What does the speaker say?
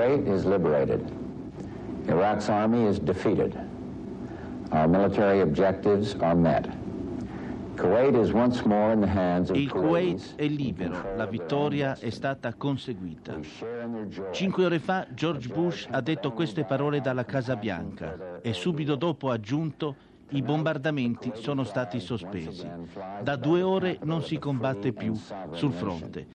Kuwait is liberated. Iraq's army is defeated. Our military objectives are met. Kuwait is once more in the hands of Il Kuwait è libero, la vittoria è stata conseguita. Cinque ore fa George Bush ha detto queste parole dalla Casa Bianca e subito dopo ha aggiunto i bombardamenti sono stati sospesi. Da due ore non si combatte più sul fronte.